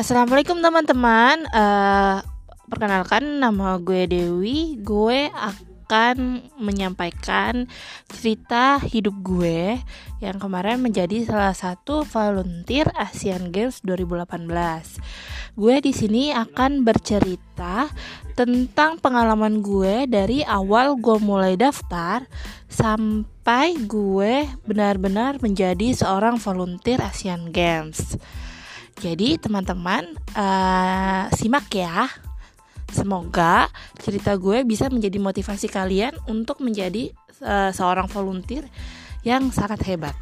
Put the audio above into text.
Assalamualaikum teman-teman. Uh, perkenalkan nama gue Dewi. Gue akan menyampaikan cerita hidup gue yang kemarin menjadi salah satu volunteer Asian Games 2018. Gue di sini akan bercerita tentang pengalaman gue dari awal gue mulai daftar sampai gue benar-benar menjadi seorang volunteer Asian Games. Jadi teman-teman uh, simak ya. Semoga cerita gue bisa menjadi motivasi kalian untuk menjadi uh, seorang volunteer yang sangat hebat.